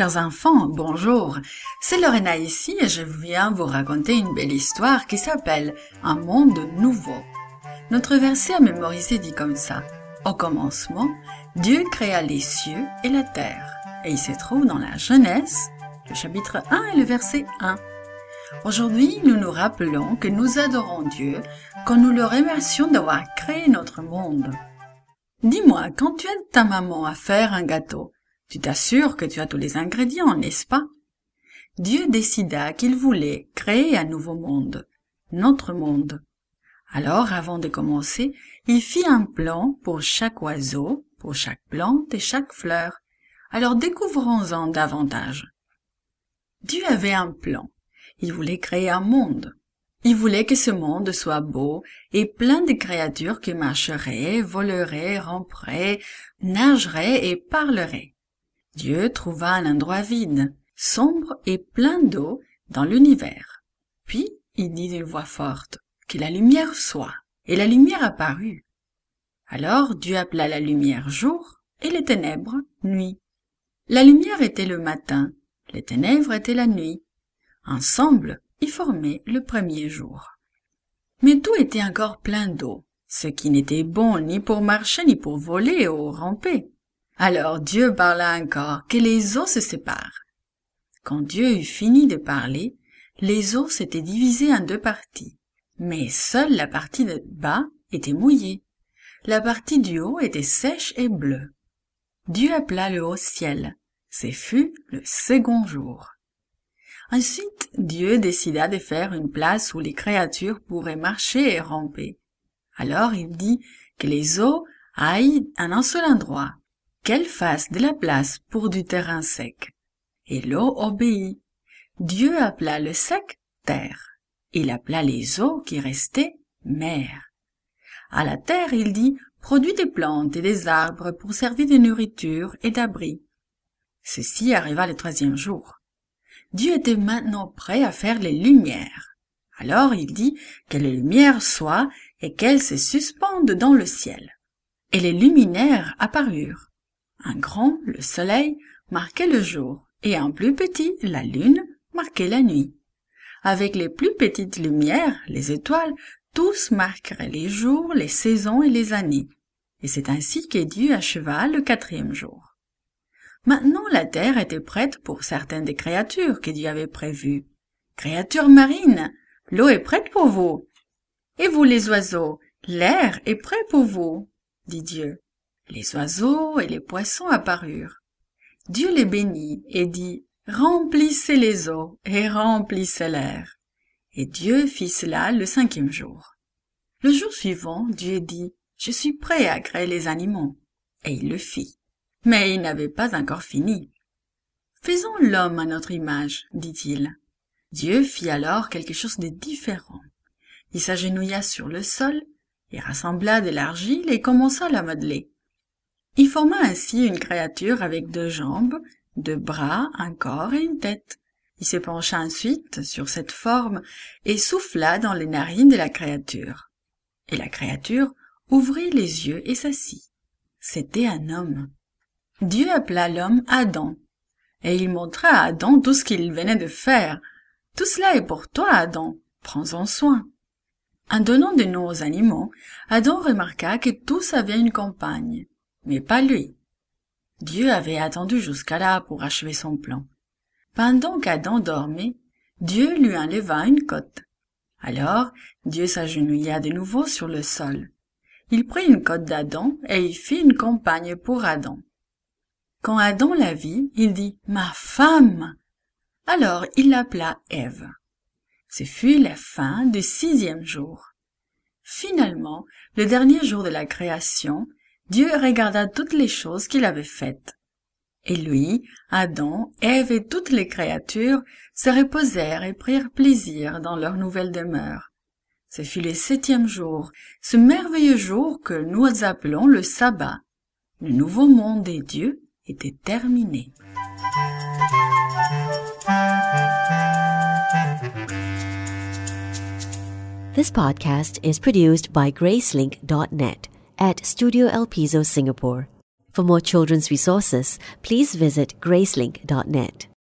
chers enfants, bonjour. C'est Lorena ici et je viens vous raconter une belle histoire qui s'appelle Un monde nouveau. Notre verset à mémoriser dit comme ça. Au commencement, Dieu créa les cieux et la terre. Et il se trouve dans la Genèse, le chapitre 1 et le verset 1. Aujourd'hui, nous nous rappelons que nous adorons Dieu quand nous le remercions d'avoir créé notre monde. Dis-moi, quand tu aides ta maman à faire un gâteau, tu t'assures que tu as tous les ingrédients, n'est-ce pas? Dieu décida qu'il voulait créer un nouveau monde, notre monde. Alors, avant de commencer, il fit un plan pour chaque oiseau, pour chaque plante et chaque fleur. Alors découvrons-en davantage. Dieu avait un plan. Il voulait créer un monde. Il voulait que ce monde soit beau et plein de créatures qui marcheraient, voleraient, ramperaient, nageraient et parleraient. Dieu trouva un endroit vide, sombre et plein d'eau dans l'univers. Puis il dit d'une voix forte, Que la lumière soit. Et la lumière apparut. Alors Dieu appela la lumière jour et les ténèbres nuit. La lumière était le matin, les ténèbres étaient la nuit. Ensemble, ils formaient le premier jour. Mais tout était encore plein d'eau, ce qui n'était bon ni pour marcher ni pour voler ou ramper. Alors Dieu parla encore, que les eaux se séparent. Quand Dieu eut fini de parler, les eaux s'étaient divisées en deux parties, mais seule la partie de bas était mouillée. La partie du haut était sèche et bleue. Dieu appela le haut ciel. Ce fut le second jour. Ensuite, Dieu décida de faire une place où les créatures pourraient marcher et ramper. Alors il dit que les eaux aillent en un seul endroit, qu'elle fasse de la place pour du terrain sec. Et l'eau obéit. Dieu appela le sec terre. Il appela les eaux qui restaient mer. À la terre, il dit, produit des plantes et des arbres pour servir de nourriture et d'abri. Ceci arriva le troisième jour. Dieu était maintenant prêt à faire les lumières. Alors il dit que les lumières soient et qu'elles se suspendent dans le ciel. Et les luminaires apparurent. Un grand, le soleil, marquait le jour, et un plus petit, la lune, marquait la nuit. Avec les plus petites lumières, les étoiles, tous marqueraient les jours, les saisons et les années. Et c'est ainsi qu'est Dieu acheva le quatrième jour. Maintenant la terre était prête pour certaines des créatures que Dieu avait prévues. Créatures marines, l'eau est prête pour vous. Et vous les oiseaux, l'air est prêt pour vous, dit Dieu. Les oiseaux et les poissons apparurent. Dieu les bénit et dit, Remplissez les eaux et remplissez l'air. Et Dieu fit cela le cinquième jour. Le jour suivant, Dieu dit, Je suis prêt à créer les animaux. Et il le fit. Mais il n'avait pas encore fini. Faisons l'homme à notre image, dit-il. Dieu fit alors quelque chose de différent. Il s'agenouilla sur le sol, et rassembla de l'argile et commença à la modeler. Il forma ainsi une créature avec deux jambes, deux bras, un corps et une tête. Il se pencha ensuite sur cette forme et souffla dans les narines de la créature. Et la créature ouvrit les yeux et s'assit. C'était un homme. Dieu appela l'homme Adam, et il montra à Adam tout ce qu'il venait de faire. Tout cela est pour toi, Adam. Prends-en soin. En donnant des noms aux animaux, Adam remarqua que tous avaient une compagne mais pas lui. Dieu avait attendu jusqu'à là pour achever son plan. Pendant qu'Adam dormait, Dieu lui enleva une côte. Alors, Dieu s'agenouilla de nouveau sur le sol. Il prit une côte d'Adam et il fit une compagne pour Adam. Quand Adam la vit, il dit Ma femme. Alors il l'appela Ève. Ce fut la fin du sixième jour. Finalement, le dernier jour de la création, Dieu regarda toutes les choses qu'il avait faites. Et lui, Adam, Ève et toutes les créatures se reposèrent et prirent plaisir dans leur nouvelle demeure. Ce fut le septième jour, ce merveilleux jour que nous appelons le sabbat. Le nouveau monde des dieux était terminé. This podcast is produced by Gracelink.net. at Studio El Piso, Singapore. For more children's resources, please visit gracelink.net.